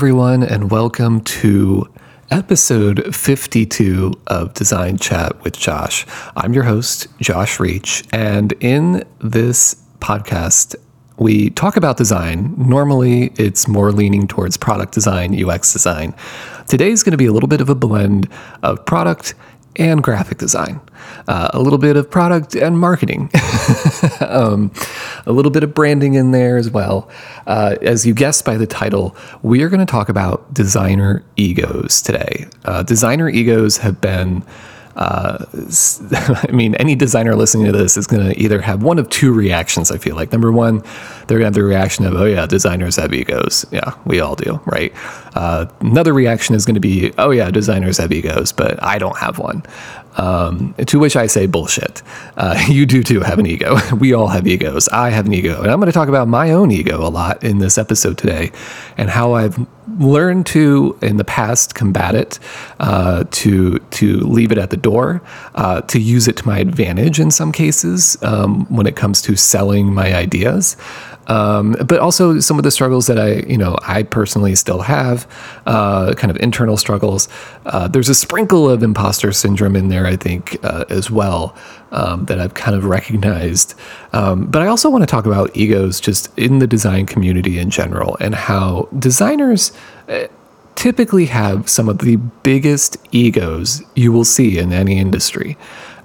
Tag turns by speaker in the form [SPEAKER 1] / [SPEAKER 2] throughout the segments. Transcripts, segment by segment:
[SPEAKER 1] Everyone, and welcome to episode 52 of Design Chat with Josh. I'm your host, Josh Reach, and in this podcast, we talk about design. Normally, it's more leaning towards product design, UX design. Today is going to be a little bit of a blend of product and graphic design, uh, a little bit of product and marketing, um, a little bit of branding in there as well. Uh, as you guessed by the title, we are going to talk about designer egos today. Uh, designer egos have been uh, I mean, any designer listening to this is going to either have one of two reactions. I feel like number one, they're going to have the reaction of, "Oh yeah, designers have egos." Yeah, we all do, right? Uh, another reaction is going to be, "Oh yeah, designers have egos, but I don't have one." Um, to which I say, bullshit. Uh, you do too have an ego. We all have egos. I have an ego. And I'm going to talk about my own ego a lot in this episode today and how I've learned to, in the past, combat it, uh, to, to leave it at the door, uh, to use it to my advantage in some cases um, when it comes to selling my ideas. Um, but also some of the struggles that I, you know, I personally still have, uh, kind of internal struggles. Uh, there's a sprinkle of imposter syndrome in there, I think, uh, as well, um, that I've kind of recognized. Um, but I also want to talk about egos just in the design community in general and how designers uh, typically have some of the biggest egos you will see in any industry.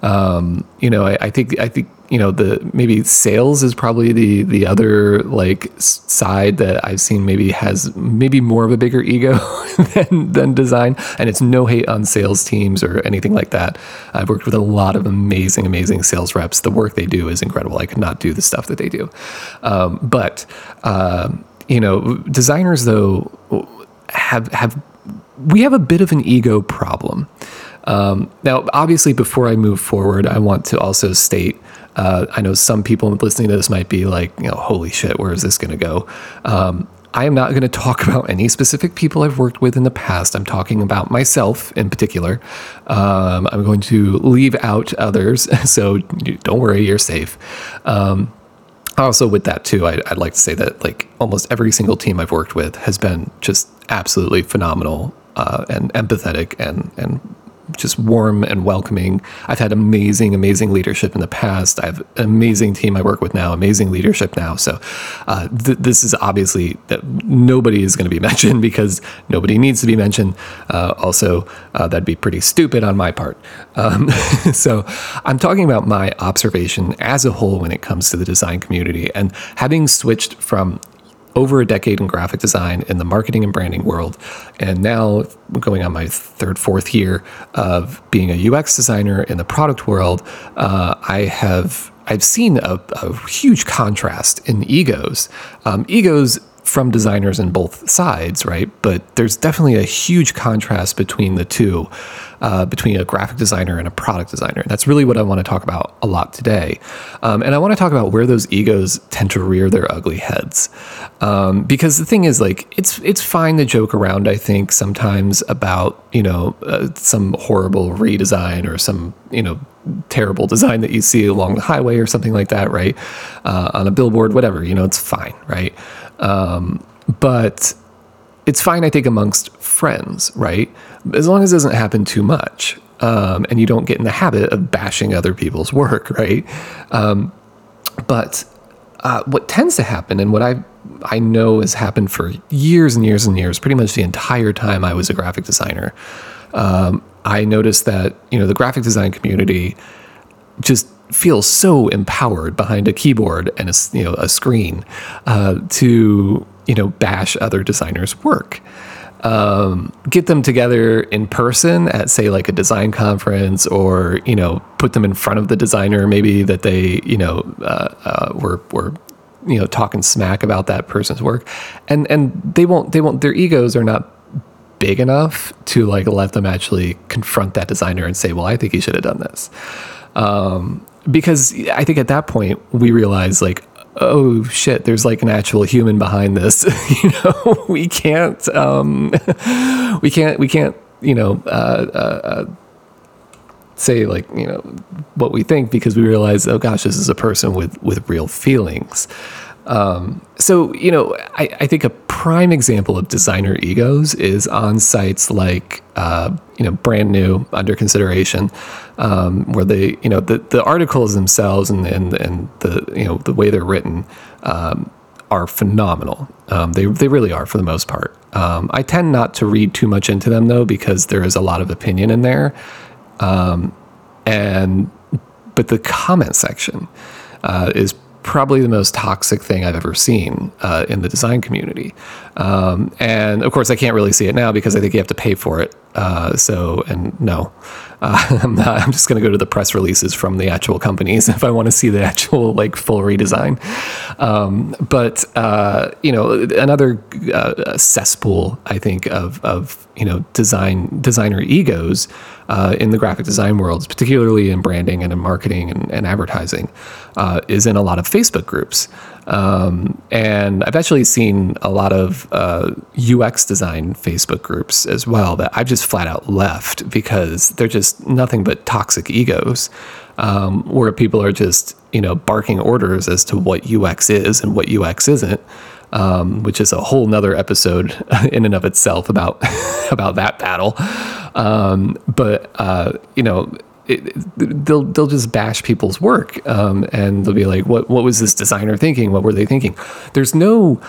[SPEAKER 1] Um, you know, I, I, think I think you know the maybe sales is probably the the other like side that I've seen maybe has maybe more of a bigger ego than than design. And it's no hate on sales teams or anything like that. I've worked with a lot of amazing amazing sales reps. The work they do is incredible. I could not do the stuff that they do, um, but. Uh, you know, designers though have have we have a bit of an ego problem. Um, now, obviously, before I move forward, I want to also state. Uh, I know some people listening to this might be like, you know, holy shit, where is this going to go? Um, I am not going to talk about any specific people I've worked with in the past. I'm talking about myself in particular. Um, I'm going to leave out others, so don't worry, you're safe. Um, also, with that too, I, would like to say that like almost every single team I've worked with has been just absolutely phenomenal uh, and empathetic and and just warm and welcoming. I've had amazing, amazing leadership in the past. I have an amazing team I work with now, amazing leadership now. So uh, th- this is obviously that nobody is going to be mentioned because nobody needs to be mentioned. Uh, also, uh, that'd be pretty stupid on my part. Um, so I'm talking about my observation as a whole when it comes to the design community and having switched from over a decade in graphic design in the marketing and branding world. And now going on my third, fourth year of being a UX designer in the product world, uh, I have I've seen a, a huge contrast in egos. Um, egos from designers in both sides, right? But there's definitely a huge contrast between the two, uh, between a graphic designer and a product designer. That's really what I want to talk about a lot today. Um, and I want to talk about where those egos tend to rear their ugly heads. Um, because the thing is, like, it's it's fine to joke around. I think sometimes about you know uh, some horrible redesign or some you know terrible design that you see along the highway or something like that, right? Uh, on a billboard, whatever. You know, it's fine, right? Um, but it's fine, I think, amongst friends, right? As long as it doesn't happen too much. Um, and you don't get in the habit of bashing other people's work, right? Um, but uh, what tends to happen, and what I I know has happened for years and years and years, pretty much the entire time I was a graphic designer, um, I noticed that you know the graphic design community just feel so empowered behind a keyboard and a you know a screen uh, to you know bash other designers' work. Um, get them together in person at say like a design conference or you know put them in front of the designer maybe that they you know uh, uh, were were you know talking smack about that person's work and and they won't they won't their egos are not big enough to like let them actually confront that designer and say well i think he should have done this um, because I think at that point we realize like, oh shit, there's like an actual human behind this. you know, we can't, um, we can't, we can't, you know, uh, uh, uh, say like you know what we think because we realize, oh gosh, this is a person with with real feelings. Um, so, you know, I, I, think a prime example of designer egos is on sites like, uh, you know, brand new under consideration, um, where they, you know, the, the articles themselves and, and, and the, you know, the way they're written um, are phenomenal. Um, they, they really are for the most part. Um, I tend not to read too much into them though, because there is a lot of opinion in there. Um, and, but the comment section uh, is probably the most toxic thing I've ever seen uh, in the design community. Um, and of course, I can't really see it now because I think you have to pay for it. Uh, so, and no, uh, I'm, not, I'm just going to go to the press releases from the actual companies if I want to see the actual like full redesign. Um, but uh, you know, another uh, cesspool I think of of you know design designer egos uh, in the graphic design worlds, particularly in branding and in marketing and, and advertising, uh, is in a lot of Facebook groups. Um, and I've actually seen a lot of uh, UX design Facebook groups as well that I've just flat out left because they're just nothing but toxic egos, um, where people are just you know barking orders as to what UX is and what UX isn't. Um, which is a whole nother episode in and of itself about about that battle. Um, but uh, you know, it, they'll they'll just bash people's work, um, and they'll be like, "What what was this designer thinking? What were they thinking?" There's no,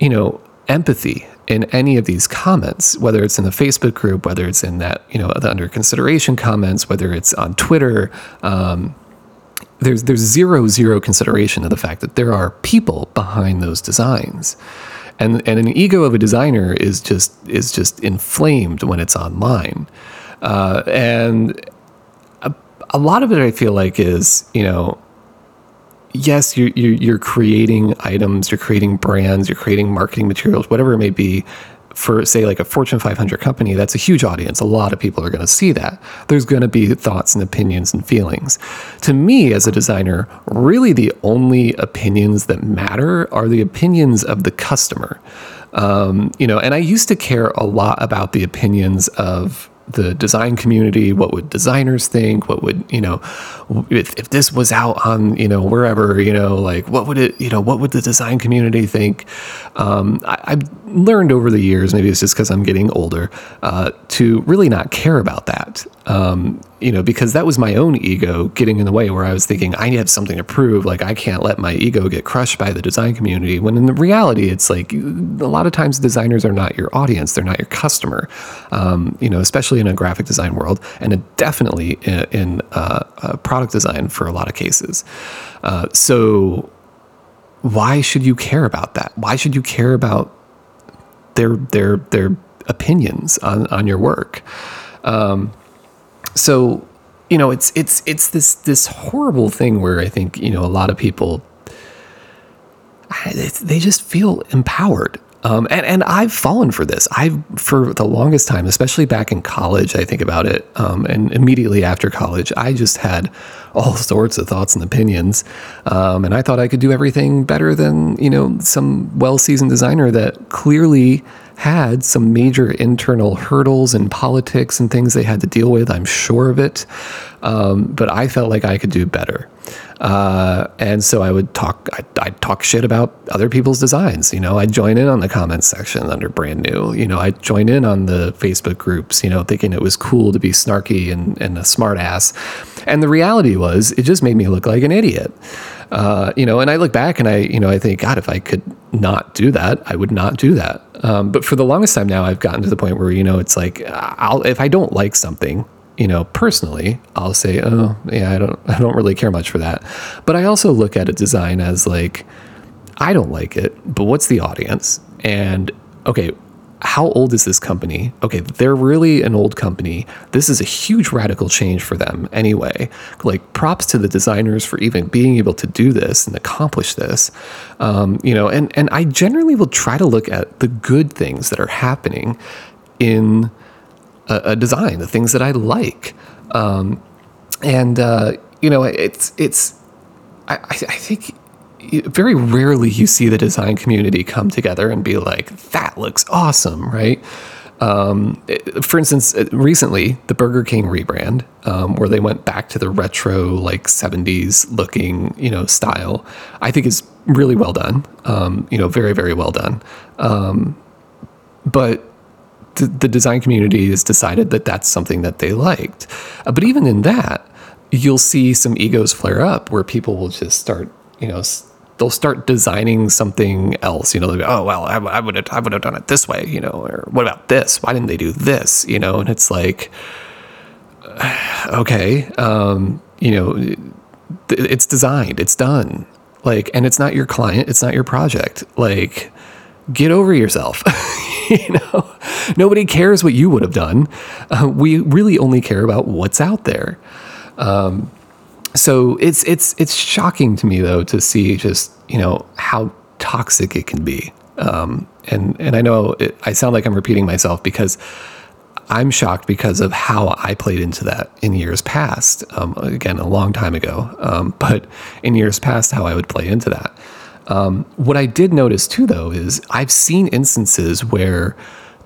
[SPEAKER 1] you know, empathy in any of these comments, whether it's in the Facebook group, whether it's in that you know the under consideration comments, whether it's on Twitter. Um, there's there's zero zero consideration of the fact that there are people behind those designs. And, and an ego of a designer is just is just inflamed when it's online. Uh, and a lot of it I feel like is, you know, yes, you're, you're, you're creating items, you're creating brands, you're creating marketing materials, whatever it may be. For say like a Fortune 500 company, that's a huge audience. A lot of people are going to see that. There's going to be thoughts and opinions and feelings. To me, as a designer, really the only opinions that matter are the opinions of the customer. Um, you know, and I used to care a lot about the opinions of the design community what would designers think what would you know if, if this was out on you know wherever you know like what would it you know what would the design community think? Um, I, have learned over the years maybe it's just because i'm getting older uh, to really not care about that. Um, you know, because that was my own ego getting in the way where I was thinking, I have something to prove. Like, I can't let my ego get crushed by the design community. When in the reality, it's like a lot of times designers are not your audience, they're not your customer, um, you know, especially in a graphic design world, and definitely in, in uh, product design for a lot of cases. Uh, so, why should you care about that? Why should you care about their their their opinions on on your work? Um, so you know it's it's it's this this horrible thing where I think you know a lot of people they just feel empowered. Um, and, and I've fallen for this. I've, for the longest time, especially back in college, I think about it, um, and immediately after college, I just had all sorts of thoughts and opinions. Um, and I thought I could do everything better than, you know, some well seasoned designer that clearly had some major internal hurdles and politics and things they had to deal with. I'm sure of it. Um, but I felt like I could do better. Uh, and so I would talk, I'd, I'd, talk shit about other people's designs. You know, I'd join in on the comments section under brand new. You know, I'd join in on the Facebook groups, you know, thinking it was cool to be snarky and, and a smart ass. And the reality was, it just made me look like an idiot. Uh, you know, and I look back and I, you know, I think, God, if I could not do that, I would not do that. Um, but for the longest time now, I've gotten to the point where, you know, it's like, I'll, if I don't like something, you know, personally, I'll say, oh, yeah, I don't, I don't really care much for that. But I also look at a design as like, I don't like it, but what's the audience? And okay, how old is this company? Okay, they're really an old company. This is a huge radical change for them anyway. Like props to the designers for even being able to do this and accomplish this. Um, you know, and and I generally will try to look at the good things that are happening in a, a design, the things that I like. Um, and uh, you know, it's it's I, I think very rarely you see the design community come together and be like, that looks awesome, right? Um, for instance, uh, recently the Burger King rebrand, um, where they went back to the retro like '70s looking, you know, style, I think is really well done. Um, you know, very very well done. Um, but the, the design community has decided that that's something that they liked. Uh, but even in that, you'll see some egos flare up where people will just start, you know, they'll start designing something else. You know, like, oh well, I would have I would have done it this way. You know, or what about this? Why didn't they do this? You know, and it's like, okay, um, you know, it's designed, it's done. Like, and it's not your client, it's not your project. Like, get over yourself. you know, nobody cares what you would have done. Uh, we really only care about what's out there. Um, so it's it's it's shocking to me though to see just you know how toxic it can be. Um, and and I know it, I sound like I'm repeating myself because I'm shocked because of how I played into that in years past. Um, again, a long time ago, um, but in years past, how I would play into that. Um, what I did notice too, though, is I've seen instances where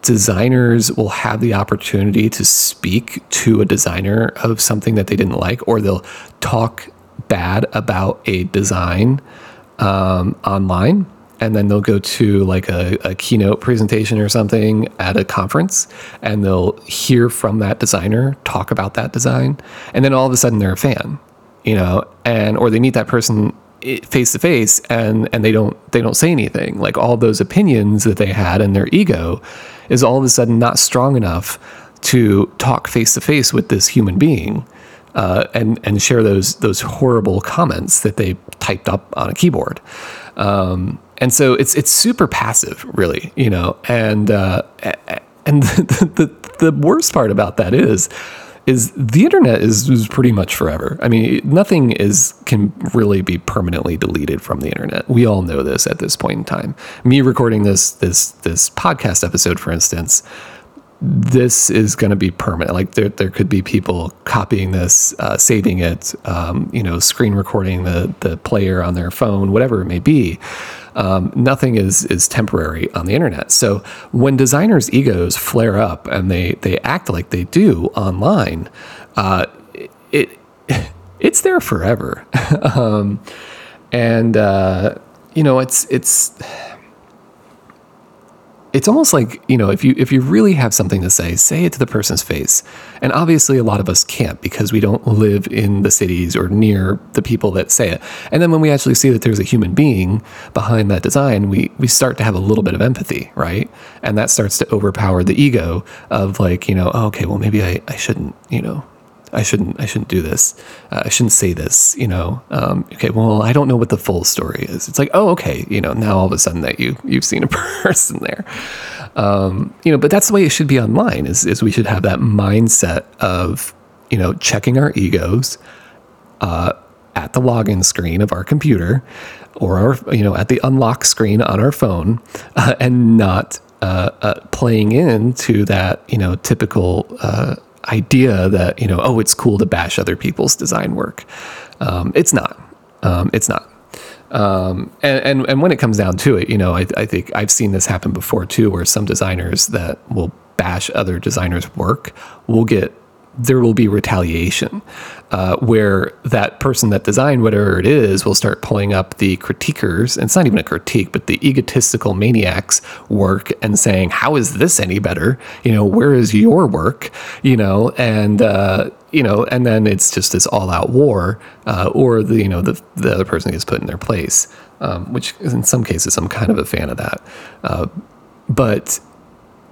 [SPEAKER 1] designers will have the opportunity to speak to a designer of something that they didn't like, or they'll talk bad about a design um, online. And then they'll go to like a, a, keynote presentation or something at a conference and they'll hear from that designer talk about that design. And then all of a sudden they're a fan, you know, and or they meet that person face to face and and they don't they don't say anything like all those opinions that they had and their ego is all of a sudden not strong enough to talk face to face with this human being uh, and and share those those horrible comments that they typed up on a keyboard. Um, and so it's it's super passive really you know and uh, and the, the the worst part about that is is the internet is, is pretty much forever. I mean, nothing is can really be permanently deleted from the internet. We all know this at this point in time. Me recording this this this podcast episode, for instance, this is going to be permanent. Like there, there could be people copying this, uh, saving it, um, you know, screen recording the the player on their phone, whatever it may be. Um, nothing is is temporary on the internet. So when designers' egos flare up and they they act like they do online, uh, it it's there forever. um, and uh, you know, it's it's it's almost like you know if you if you really have something to say say it to the person's face. And obviously a lot of us can't because we don't live in the cities or near the people that say it. And then when we actually see that there's a human being behind that design we we start to have a little bit of empathy right? And that starts to overpower the ego of like you know oh, okay well maybe i i shouldn't you know I shouldn't I shouldn't do this. Uh, I shouldn't say this. You know. Um, okay. Well, I don't know what the full story is. It's like, oh, okay. You know, now all of a sudden that you you've seen a person there. Um, you know, but that's the way it should be online. Is is we should have that mindset of you know checking our egos. Uh, at the login screen of our computer or our, you know, at the unlock screen on our phone uh, and not uh, uh, playing into that, you know, typical uh, idea that you know oh it's cool to bash other people's design work. Um, it's not. Um, it's not. Um, and, and and when it comes down to it you know I, I think I've seen this happen before too where some designers that will bash other designers work will get there will be retaliation uh, where that person that designed whatever it is will start pulling up the critiquers. And it's not even a critique, but the egotistical maniacs work and saying, "How is this any better? You know, where is your work? You know, and uh, you know, and then it's just this all-out war, uh, or the you know the the other person gets put in their place, um, which in some cases I'm kind of a fan of that, uh, but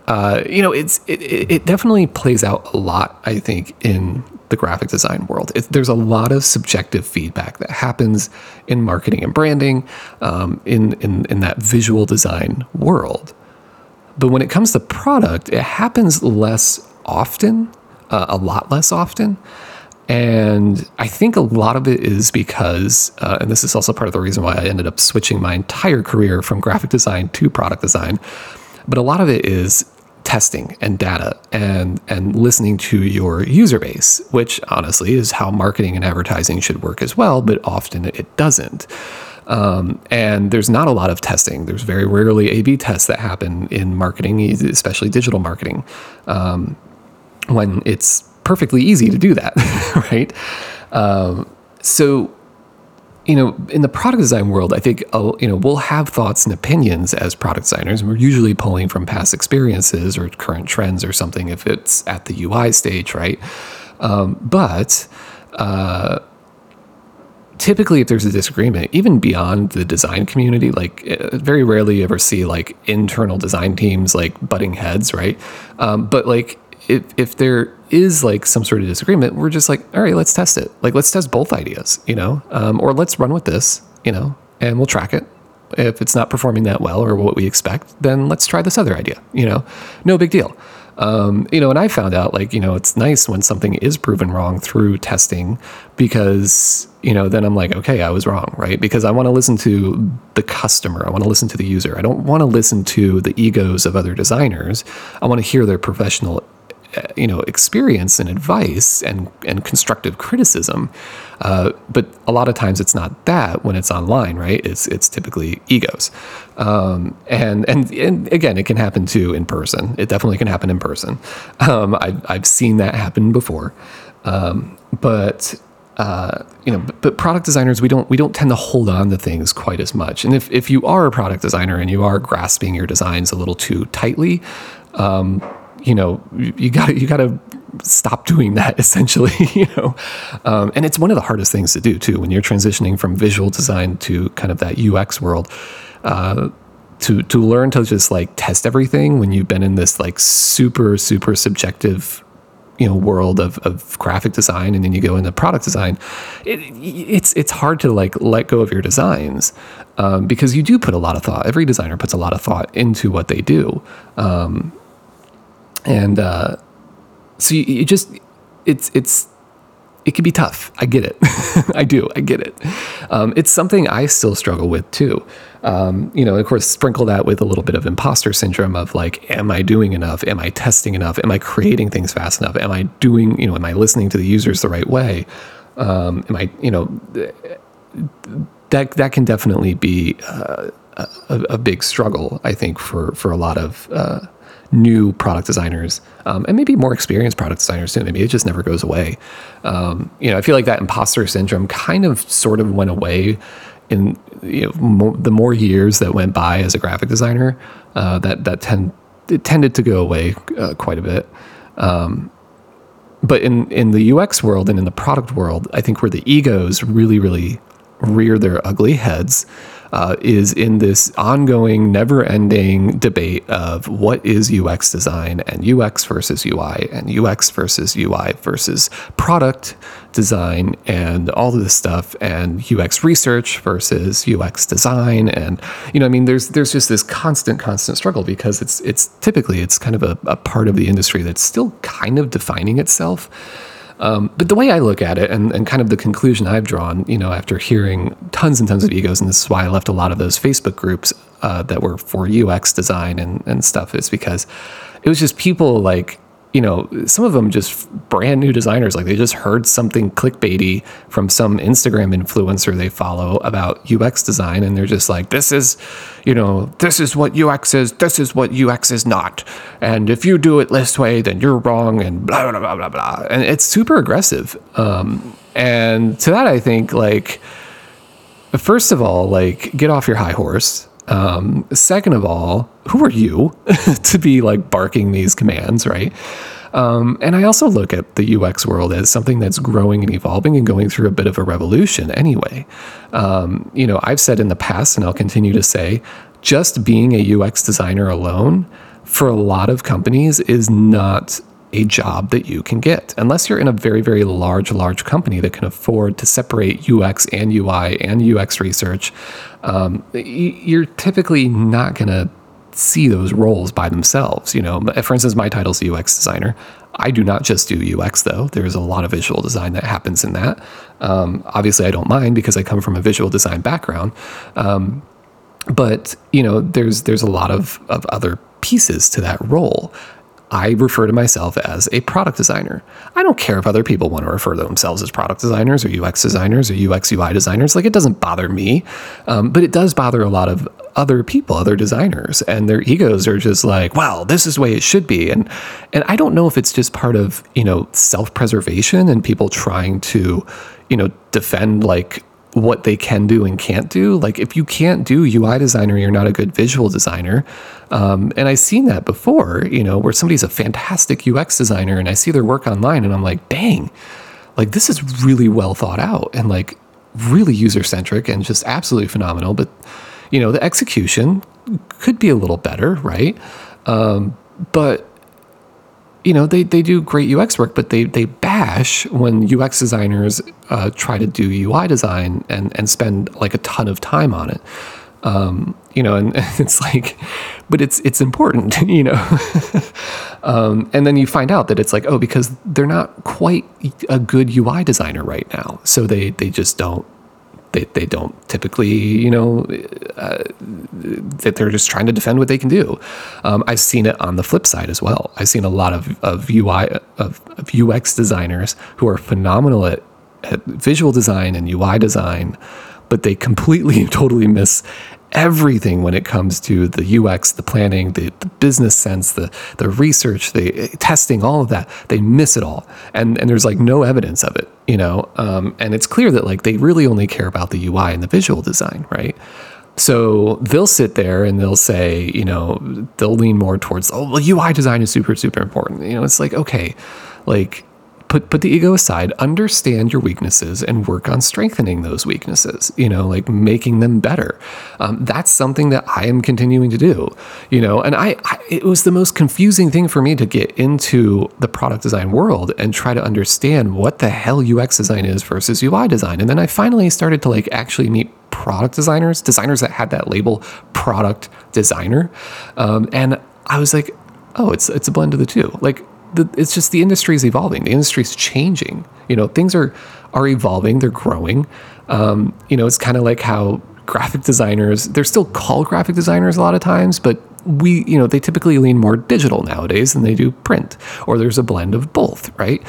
[SPEAKER 1] uh, you know, it's it, it definitely plays out a lot. I think in the graphic design world, it, there's a lot of subjective feedback that happens in marketing and branding, um, in in in that visual design world. But when it comes to product, it happens less often, uh, a lot less often. And I think a lot of it is because, uh, and this is also part of the reason why I ended up switching my entire career from graphic design to product design. But a lot of it is testing and data and and listening to your user base, which honestly is how marketing and advertising should work as well, but often it doesn't. Um, and there's not a lot of testing. There's very rarely A/B tests that happen in marketing, especially digital marketing, um, when it's perfectly easy to do that, right? Um, so you know, in the product design world, I think uh, you know we'll have thoughts and opinions as product designers, we're usually pulling from past experiences or current trends or something if it's at the UI stage, right? Um, but uh, typically, if there's a disagreement, even beyond the design community, like uh, very rarely you ever see like internal design teams like butting heads, right? Um, but like if if there is like some sort of disagreement, we're just like, all right, let's test it. Like let's test both ideas, you know, um, or let's run with this, you know, and we'll track it. If it's not performing that well or what we expect, then let's try this other idea. You know, no big deal. Um, you know, and I found out like, you know, it's nice when something is proven wrong through testing because, you know, then I'm like, okay, I was wrong, right? Because I want to listen to the customer. I want to listen to the user. I don't want to listen to the egos of other designers. I want to hear their professional you know experience and advice and and constructive criticism. Uh, but a lot of times it's not that when it's online right? It's it's typically egos. Um, and, and and again it can happen too in person. It definitely can happen in person. Um, I've, I've seen that happen before. Um, but uh, you know, but, but, product designers, we don't we don't tend to hold on to things quite as much. And if if you are a product designer and you are grasping your designs a little too tightly, um, you know, you got you got to stop doing that essentially, you know. Um, and it's one of the hardest things to do too when you're transitioning from visual design to kind of that UX world. Uh, to to learn to just like test everything when you've been in this like super super subjective you know world of, of graphic design and then you go into product design it, it's it's hard to like let go of your designs um, because you do put a lot of thought every designer puts a lot of thought into what they do um, and uh, so you, you, just it's it's it can be tough. I get it. I do. I get it. Um, it's something I still struggle with too. Um, you know, of course, sprinkle that with a little bit of imposter syndrome of like, am I doing enough? Am I testing enough? Am I creating things fast enough? Am I doing, you know, am I listening to the users the right way? Um, am I, you know, that that can definitely be uh, a, a, big struggle. I think for for a lot of uh, new product designers um, and maybe more experienced product designers too. Maybe it just never goes away. Um, you know, I feel like that imposter syndrome kind of sort of went away in you know the more years that went by as a graphic designer. Uh, that that tend it tended to go away uh, quite a bit. Um, but in in the UX world and in the product world, I think where the egos really really rear their ugly heads uh, is in this ongoing, never ending debate of what is UX design and UX versus UI and UX versus UI versus product design and all of this stuff and UX research versus UX design. And you know I mean there's there's just this constant constant struggle because it's it's typically it's kind of a, a part of the industry that's still kind of defining itself um, but the way I look at it, and, and kind of the conclusion I've drawn, you know, after hearing tons and tons of egos, and this is why I left a lot of those Facebook groups uh, that were for UX design and, and stuff, is because it was just people like you know, some of them just brand new designers. Like they just heard something clickbaity from some Instagram influencer they follow about UX design. And they're just like, this is, you know, this is what UX is. This is what UX is not. And if you do it this way, then you're wrong and blah, blah, blah, blah, blah. And it's super aggressive. Um, and to that, I think like, first of all, like get off your high horse. Um, second of all, who are you to be like barking these commands, right? Um, and I also look at the UX world as something that's growing and evolving and going through a bit of a revolution anyway. Um, you know, I've said in the past, and I'll continue to say, just being a UX designer alone for a lot of companies is not a job that you can get unless you're in a very, very large, large company that can afford to separate UX and UI and UX research. Um, you're typically not going to see those roles by themselves. You know, for instance, my title's UX designer. I do not just do UX though. There's a lot of visual design that happens in that. Um, obviously, I don't mind because I come from a visual design background. Um, but you know, there's there's a lot of of other pieces to that role. I refer to myself as a product designer. I don't care if other people want to refer to themselves as product designers or UX designers or UX UI designers. Like, it doesn't bother me, um, but it does bother a lot of other people, other designers, and their egos are just like, "Wow, this is the way it should be." And and I don't know if it's just part of you know self preservation and people trying to you know defend like what they can do and can't do. Like if you can't do UI designer, you're not a good visual designer. Um, and I've seen that before, you know, where somebody's a fantastic UX designer and I see their work online and I'm like, dang, like this is really well thought out and like really user centric and just absolutely phenomenal. But you know, the execution could be a little better, right? Um, but you know, they, they do great UX work, but they, they bash when UX designers uh, try to do UI design and, and spend like a ton of time on it. Um, you know, and, and, it's like, but it's it's important, you know. um, and then you find out that it's like, oh, because they're not quite a good UI designer right now, so they they just don't they, they don't typically, you know, uh, that they're just trying to defend what they can do. Um, I've seen it on the flip side as well. I've seen a lot of, of UI, of, of UX designers who are phenomenal at, at visual design and UI design, but they completely totally miss everything when it comes to the UX, the planning, the, the, business sense, the the research, the testing, all of that. They miss it all, and and there's like no evidence of it, you know. Um, and it's clear that like they really only care about the UI and the visual design, right? So they'll sit there and they'll say, you know, they'll lean more towards, oh, well, UI design is super, super important. You know, it's like, okay, like put put the ego aside understand your weaknesses and work on strengthening those weaknesses you know like making them better. Um, that's something that i am continuing to do you know and I, I, it was the most confusing thing for me to get into the product design world and try to understand what the hell ux design is versus ui design. And then i finally started to like actually meet product designers designers that had that label product designer. Um, and i was like oh it's it's a blend of the two. Like the, it's just the industry is evolving. The industry is changing. You know, things are are evolving. They're growing. Um, you know, it's kind of like how graphic designers they're still called graphic designers a lot of times, but we you know they typically lean more digital nowadays than they do print, or there's a blend of both, right?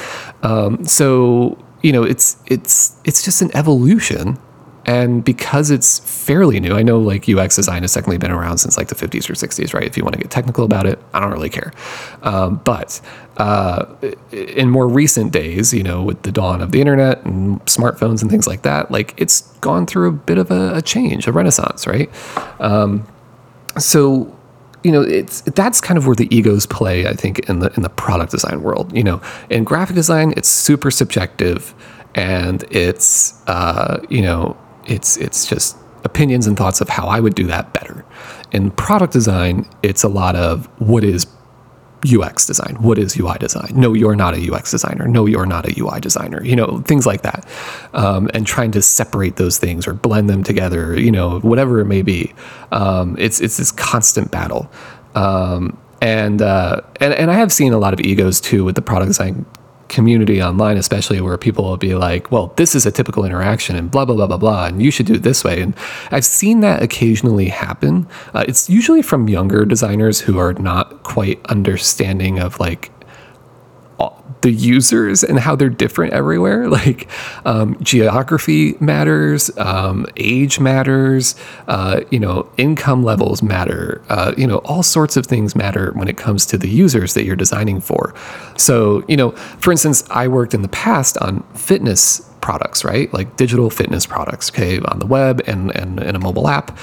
[SPEAKER 1] Um, so you know, it's it's it's just an evolution and because it's fairly new, I know like UX design has technically been around since like the 50s or 60s, right? If you want to get technical about it, I don't really care. Um, but uh, in more recent days, you know, with the dawn of the internet and smartphones and things like that, like it's gone through a bit of a, a change, a renaissance, right? Um, so you know it's that's kind of where the egos play i think in the in the product design world you know in graphic design it's super subjective and it's uh, you know it's it's just opinions and thoughts of how I would do that better. In product design, it's a lot of what is UX design? What is UI design? No, you're not a UX designer. No, you're not a UI designer. You know, things like that. Um, and trying to separate those things or blend them together, you know, whatever it may be. Um, it's, it's this constant battle. Um, and, uh, and, and I have seen a lot of egos too with the product design community online, especially where people will be like, well, this is a typical interaction and blah, blah, blah, blah, blah, and you should do it this way. And I've seen that occasionally happen. Uh, it's usually from younger designers who are not quite understanding of like the users and how they're different everywhere. Like um, geography matters, um, age matters, uh, you know, income levels matter. Uh, you know, all sorts of things matter when it comes to the users that you're designing for. So, you know, for instance, I worked in the past on fitness products, right? Like digital fitness products, okay, on the web and, and, and a mobile app.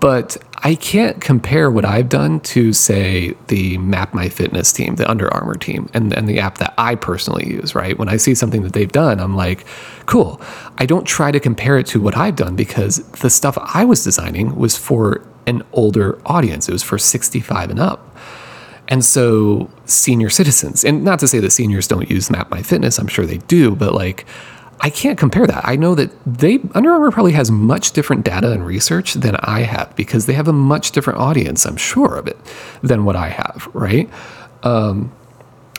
[SPEAKER 1] But I can't compare what I've done to, say, the Map My Fitness team, the Under Armour team, and, and the app that I personally use, right? When I see something that they've done, I'm like, cool. I don't try to compare it to what I've done because the stuff I was designing was for an older audience, it was for 65 and up. And so, senior citizens, and not to say that seniors don't use Map My Fitness, I'm sure they do, but like, I can't compare that. I know that they Under Armour probably has much different data and research than I have because they have a much different audience. I'm sure of it than what I have, right? Um,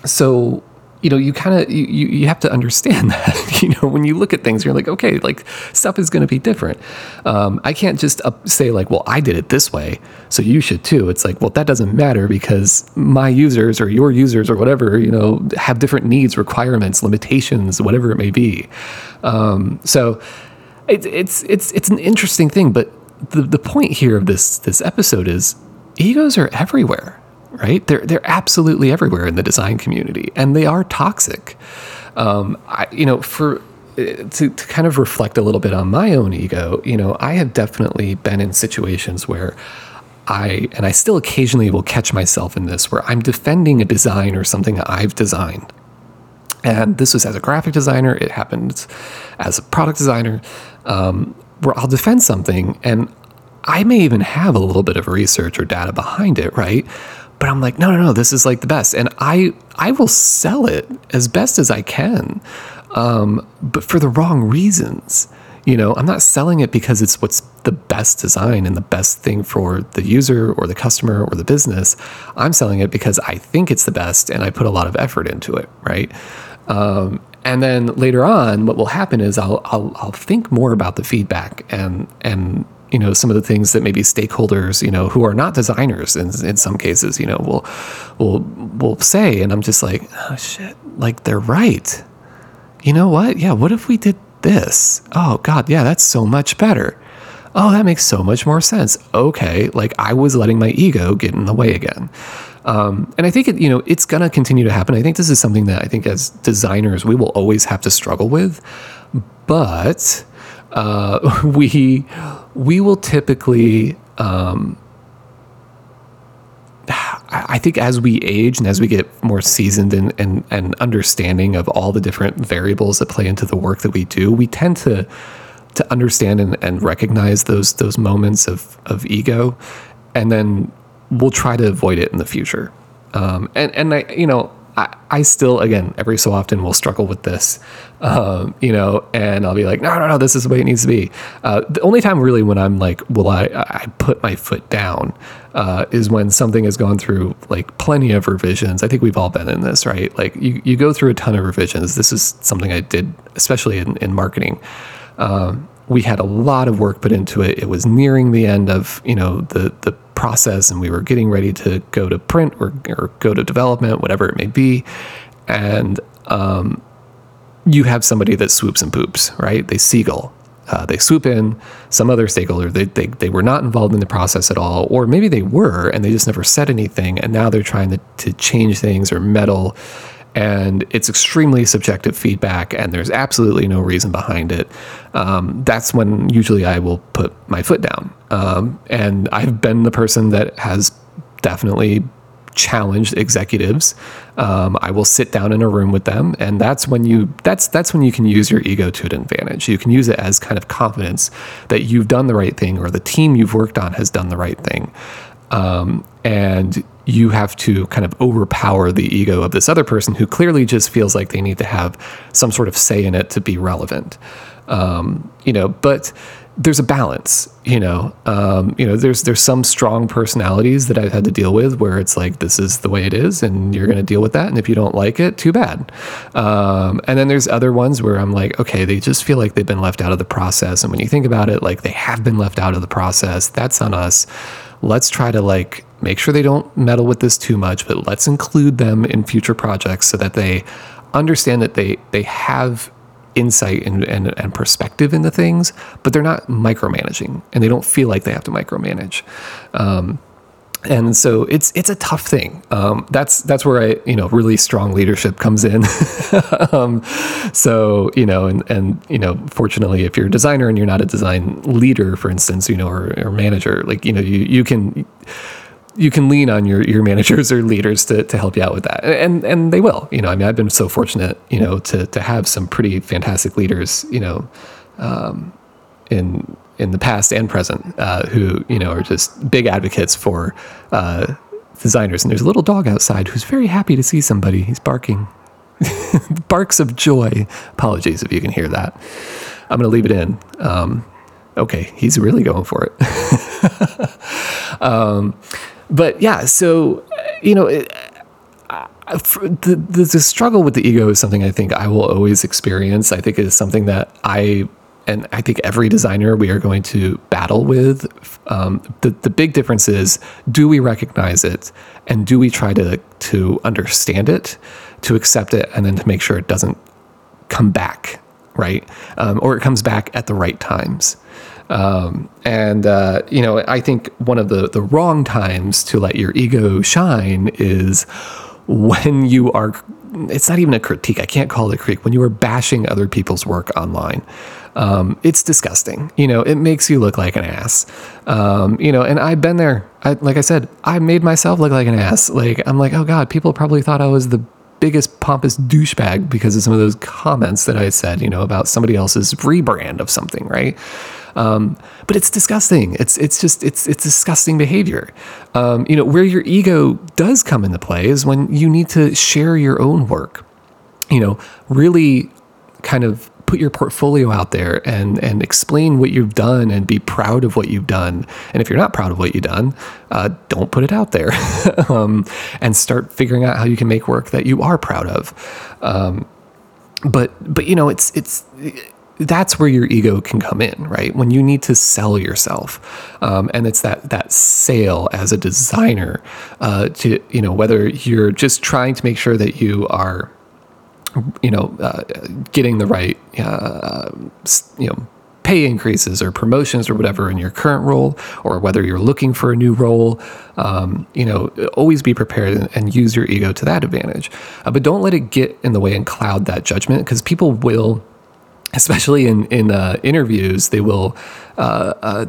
[SPEAKER 1] so you know, you kind of you, you have to understand that. you know, when you look at things, you're like, okay, like stuff is going to be different. Um, I can't just uh, say like, well, I did it this way, so you should too. It's like, well, that doesn't matter because my users or your users or whatever, you know, have different needs, requirements, limitations, whatever it may be. Um, so it, it's it's it's an interesting thing, but the the point here of this this episode is egos are everywhere right? They're they're absolutely everywhere in the design community, and they are toxic. Um, I, you know, for to, to kind of reflect a little bit on my own ego, you know, I have definitely been in situations where I, and I still occasionally will catch myself in this, where I'm defending a design or something that I've designed. And this was as a graphic designer, it happens as a product designer, um, where I'll defend something and I may even have a little bit of research or data behind it, right? But I'm like, no, no, no, this is like the best. And I, I will sell it as best as I can, um, but for the wrong reasons. You know, I'm not selling it because it's what's the best design and the best thing for the user or the customer or the business. I'm selling it because I think it's the best and I put a lot of effort into it, right? Um, and then later on, what will happen is I'll, I'll, I'll think more about the feedback and and you know some of the things that maybe stakeholders you know who are not designers in, in some cases you know will will will say and i'm just like oh shit like they're right. You know what? Yeah what if we did this? Oh god yeah that's so much better. Oh that makes so much more sense. Okay like i was letting my ego get in the way again. Um, and i think it, you know it's to continue to happen. I think this is something that i think as designers we will always have to struggle with but uh, we we will typically um, I think as we age and as we get more seasoned and, and, and understanding of all the different variables that play into the work that we do, we tend to to understand and, and recognize those those moments of, of ego and then we'll try to avoid it in the future. Um, and and I you know I, I still, again, every so often will struggle with this, um, you know, and I'll be like, no, no, no, this is the way it needs to be. Uh, the only time really when I'm like, well, I, I put my foot down uh, is when something has gone through like plenty of revisions. I think we've all been in this, right? Like you, you go through a ton of revisions. This is something I did, especially in, in marketing. Um, we had a lot of work put into it. It was nearing the end of, you know, the, the process and we were getting ready to go to print or, or go to development, whatever it may be. And um, you have somebody that swoops and poops, right? They seagull. Uh, they swoop in, some other stakeholder, they, they, they were not involved in the process at all, or maybe they were and they just never said anything. And now they're trying to, to change things or meddle and it's extremely subjective feedback and there's absolutely no reason behind it. Um, that's when usually i will put my foot down. Um, and i've been the person that has definitely challenged executives. Um, i will sit down in a room with them and that's when you that's that's when you can use your ego to an advantage. You can use it as kind of confidence that you've done the right thing or the team you've worked on has done the right thing. Um, and you have to kind of overpower the ego of this other person who clearly just feels like they need to have some sort of say in it to be relevant. Um, you know, but there's a balance. You know, um, you know, there's there's some strong personalities that I've had to deal with where it's like this is the way it is, and you're going to deal with that. And if you don't like it, too bad. Um, and then there's other ones where I'm like, okay, they just feel like they've been left out of the process. And when you think about it, like they have been left out of the process. That's on us let's try to like make sure they don't meddle with this too much, but let's include them in future projects so that they understand that they they have insight and, and, and perspective into things, but they're not micromanaging and they don't feel like they have to micromanage. Um, and so it's it's a tough thing. Um, that's that's where I you know really strong leadership comes in. um, so you know and and you know fortunately if you're a designer and you're not a design leader for instance you know or, or manager like you know you you can you can lean on your your managers or leaders to, to help you out with that and and they will you know I mean I've been so fortunate you know to to have some pretty fantastic leaders you know um, in in the past and present uh, who you know are just big advocates for uh, designers. And there's a little dog outside who's very happy to see somebody. He's barking, barks of joy. Apologies if you can hear that. I'm going to leave it in. Um, okay, he's really going for it. um, but yeah, so you know. It, the, the, the struggle with the ego is something I think I will always experience. I think it is something that I and I think every designer we are going to battle with. Um, the the big difference is do we recognize it and do we try to to understand it, to accept it, and then to make sure it doesn't come back, right? Um, or it comes back at the right times. Um, and uh, you know, I think one of the the wrong times to let your ego shine is when you are it's not even a critique. I can't call it a critique. When you are bashing other people's work online, um, it's disgusting. You know, it makes you look like an ass. Um, you know, and I've been there. I, like I said, I made myself look like an ass. Like I'm like, oh god, people probably thought I was the biggest pompous douchebag because of some of those comments that I said. You know, about somebody else's rebrand of something, right? Um, but it's disgusting. It's it's just it's it's disgusting behavior. Um, you know, where your ego does come into play is when you need to share your own work. You know, really kind of put your portfolio out there and and explain what you've done and be proud of what you've done. And if you're not proud of what you've done, uh, don't put it out there. um, and start figuring out how you can make work that you are proud of. Um, but but you know it's it's that's where your ego can come in, right? When you need to sell yourself, um, and it's that that sale as a designer uh, to you know whether you're just trying to make sure that you are, you know, uh, getting the right uh, you know pay increases or promotions or whatever in your current role, or whether you're looking for a new role, um, you know, always be prepared and, and, use your ego to that advantage. Uh, but don't let it get in the way and cloud that judgment because people will especially in in uh, interviews, they will uh, uh,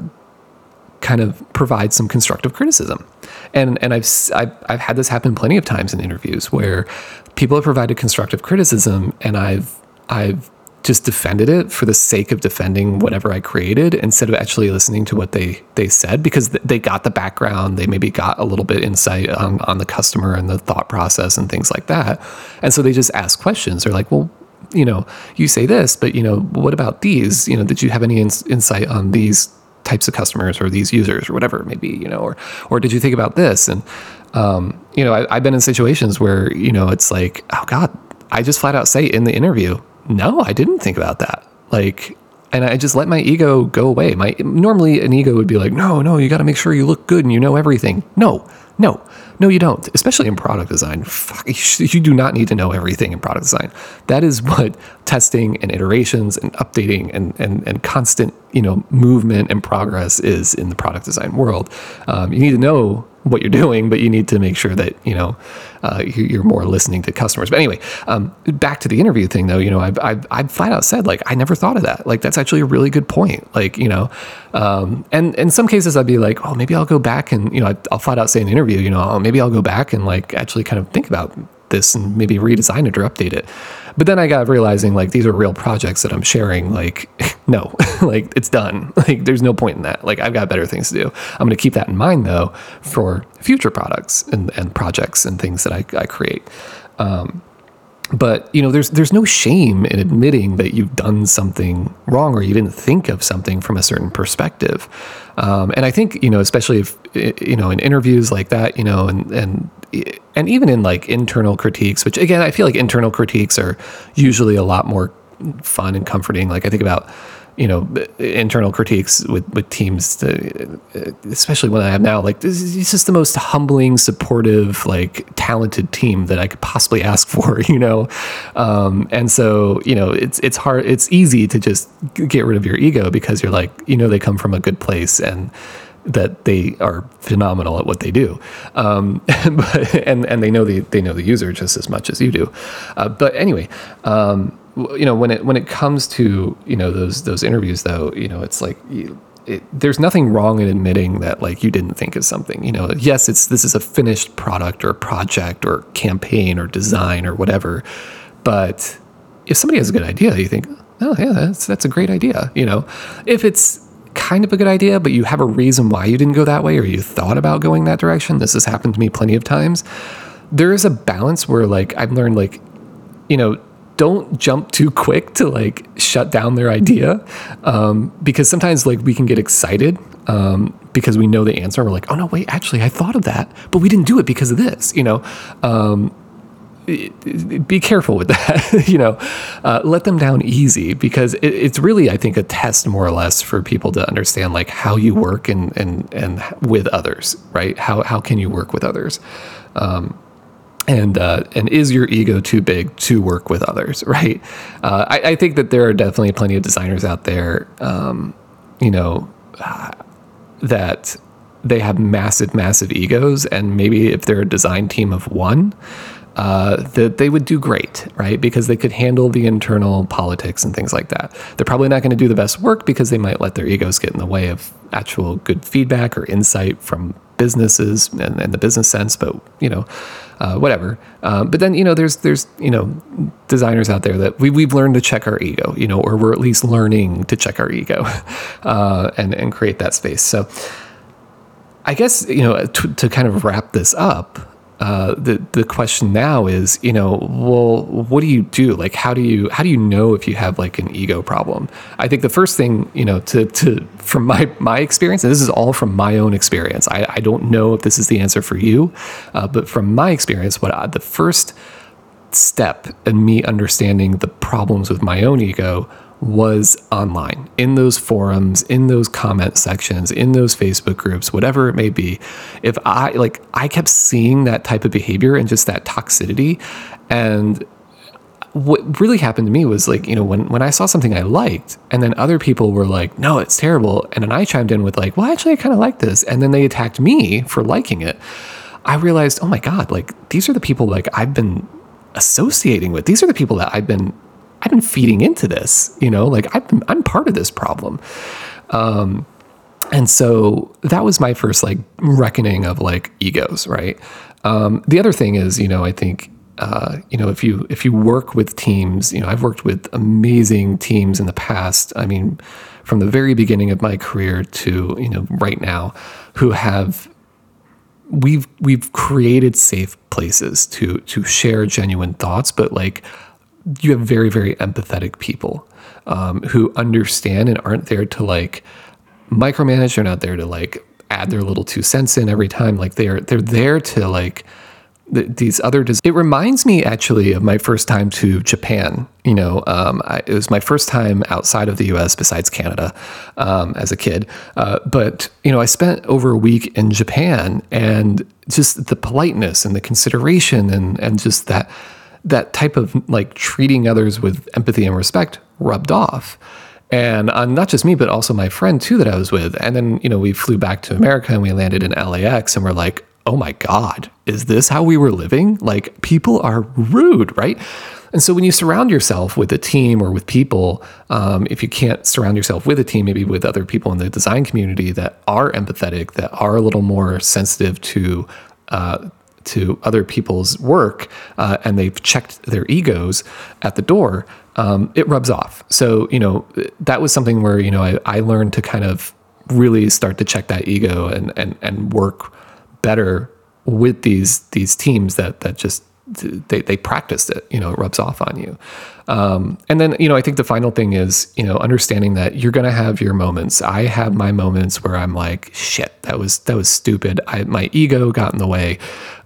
[SPEAKER 1] kind of provide some constructive criticism, and and I've, I've I've had this happen plenty of times in interviews where people have provided constructive criticism, and I've I've just defended it for the sake of defending whatever I created instead of actually listening to what they they said because they got the background, they maybe got a little bit insight on, on the customer and the thought process and things like that. And so they just ask questions. They're like, well, you know, you say this, but you know, what about these? You know, did you have any ins- insight on these types of customers or these users or whatever it may be? You know, or or did you think about this? And um, you know, I, I've been in situations where you know it's like, oh God, I just flat out say in the interview, no, I didn't think about that. Like, and I just let my ego go away. My normally an ego would be like, no, no, you got to make sure you look good and you know everything. No, no, no, you don't. Especially in product design, Fuck, you do not need to know everything in product design. That is what testing and iterations and updating and and, and constant you know movement and progress is in the product design world. Um, you need to know what you're doing, but you need to make sure that you know uh, you're more listening to customers. But anyway, um, back to the interview thing, though. You know, I've, I've, I've flat out said like I never thought of that. Like that's actually a really good point. Like you know, um, and in some cases I'd be like, oh, maybe I'll go back and you know I'll flat out say in an interview, you know, oh, maybe I'll go back and like actually kind of think about this and maybe redesign it or update it. But then I got realizing like these are real projects that I'm sharing. Like, no, like it's done. Like, there's no point in that. Like, I've got better things to do. I'm going to keep that in mind though for future products and, and projects and things that I, I create. Um, but you know there's there's no shame in admitting that you've done something wrong or you didn't think of something from a certain perspective um, and i think you know especially if you know in interviews like that you know and and and even in like internal critiques which again i feel like internal critiques are usually a lot more fun and comforting. Like i think about you know internal critiques with with teams to, especially when I have now like this is just the most humbling supportive like talented team that I could possibly ask for you know? Um, and so you know it's it's hard it's easy to just get rid of your ego because you're like you know they come from a good place and that they are phenomenal at what they do, um, but, and and they know the they know the user just as much as you do. Uh, but anyway, um, you know when it when it comes to you know those those interviews though you know it's like you, it, there's nothing wrong in admitting that like you didn't think of something you know. Yes it's this is a finished product or project or campaign or design or whatever but if somebody has a good idea you think oh yeah that's that's a great idea you know. If it's kind of a good idea but you have a reason why you didn't go that way or you thought about going that direction this has happened to me plenty of times there is a balance where like i've learned like you know don't jump too quick to like shut down their idea um, because sometimes like we can get excited um, because we know the answer. We're like, oh no, wait, actually, I thought of that, but we didn't do it because of this. You know, um, be careful with that. you know, uh, let them down easy because it, it's really, I think, a test more or less for people to understand like how you work and and and with others, right? How how can you work with others? Um, and uh, and is your ego too big to work with others right uh, I, I, think that there are definitely plenty of designers out there um, you know uh, that they have massive massive egos and maybe if they're a design team of one uh, that they would do great, right? Because they could handle the internal politics and things like that. They're probably not going to do the best work because they might let their egos get in the way of actual good feedback or insight from businesses and, and the business sense. But you know, uh, whatever. Um, but then you know, there's there's you know designers out there that we we've learned to check our ego, you know, or we're at least learning to check our ego, uh, and and create that space. So. I guess you know to, to kind of wrap this up, uh, the the question now is, you know, well, what do you do? Like, how do you how do you know if you have like an ego problem? I think the first thing, you know, to to from my my experience, and this is all from my own experience. I, I don't know if this is the answer for you, uh, but from my experience, what I, the first step in me understanding the problems with my own ego was online in those forums, in those comment sections, in those Facebook groups, whatever it may be. If I like, I kept seeing that type of behavior and just that toxicity. And what really happened to me was like, you know, when, when I saw something I liked, and then other people were like, no, it's terrible. And then I chimed in with, like, well, actually, I kind of like this. And then they attacked me for liking it. I realized, oh my God, like, these are the people like I've been associating with. These are the people that I've been I've been feeding into this, you know, like I'm, I'm part of this problem. Um, and so that was my first like reckoning of like egos, right? Um, the other thing is, you know, I think uh, you know if you if you work with teams, you know, I've worked with amazing teams in the past. I mean, from the very beginning of my career to you know right now, who have we've we've created safe places to to share genuine thoughts, but like you have very very empathetic people um, who understand and aren't there to like micromanage. They're not there to like add their little two cents in every time. Like they're they're there to like these other des- it reminds me actually of my first time to japan you know um, I, it was my first time outside of the us besides canada um, as a kid uh, but you know i spent over a week in japan and just the politeness and the consideration and and just that that type of like treating others with empathy and respect rubbed off. And uh, not just me, but also my friend too that I was with. And then, you know, we flew back to America and we landed in LAX and we're like, oh my God, is this how we were living? Like, people are rude, right? And so when you surround yourself with a team or with people, um, if you can't surround yourself with a team, maybe with other people in the design community that are empathetic, that are a little more sensitive to uh, to other people's work uh, and they've checked their egos at the door, um, it rubs off. So, you know, that was something where, you know, I, I learned to kind of really start to check that ego and, and, and work better with these, these teams that, that just, they, they practiced it, you know, it rubs off on you. Um, and then, you know, I think the final thing is, you know, understanding that you're going to have your moments. I have my moments where I'm like, shit, that was, that was stupid. I, my ego got in the way.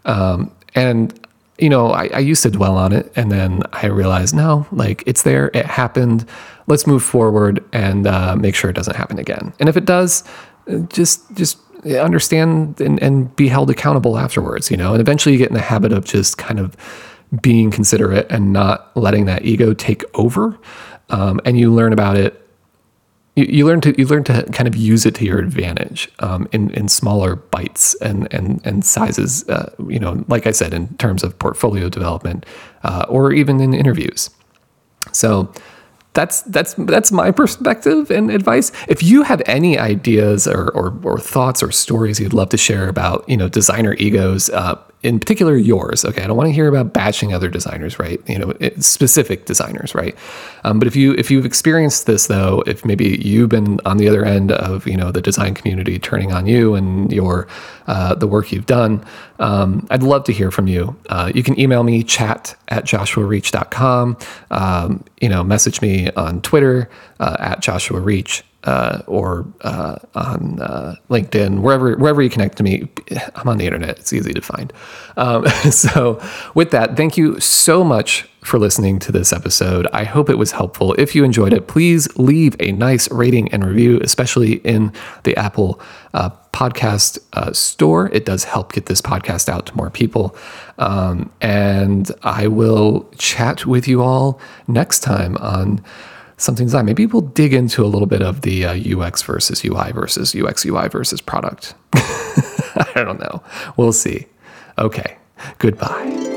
[SPEAKER 1] Um, and you know, I, I, used to dwell on it, and then I realized, no, like it's there, it happened. Let's move forward and uh, make sure it doesn't happen again. And if it does, just just understand and, and be held accountable afterwards. You know, and eventually you get in the habit of just kind of being considerate and not letting that ego take over. Um, and you learn about it you, you learn to you learn to kind of use it to your advantage um, in in smaller bites and and and sizes. Uh, you know, like I said, in terms of portfolio development uh, or even in interviews. So that's that's that's my perspective and advice. If you have any ideas or, or, or thoughts or stories you'd love to share about you know designer egos, uh, in particular yours. Okay, I don't want to hear about bashing other designers, right? You know, specific designers, right? Um, but if you if you've experienced this though, if maybe you've been on the other end of you know the design community turning on you and your uh, the work you've done, um, I'd love to hear from you. Uh, you can email me chat at joshuareach.com. Um, you know, message me on Twitter uh, at Joshua Reach uh, or uh, on uh, LinkedIn, wherever wherever you connect to me. I'm on the internet; it's easy to find. Um, so, with that, thank you so much for listening to this episode. I hope it was helpful. If you enjoyed it, please leave a nice rating and review, especially in the Apple uh, podcast uh, store. It does help get this podcast out to more people. Um, and I will chat with you all next time on something design. Maybe we'll dig into a little bit of the uh, UX versus UI versus UX UI versus product. I don't know. We'll see. Okay. Goodbye.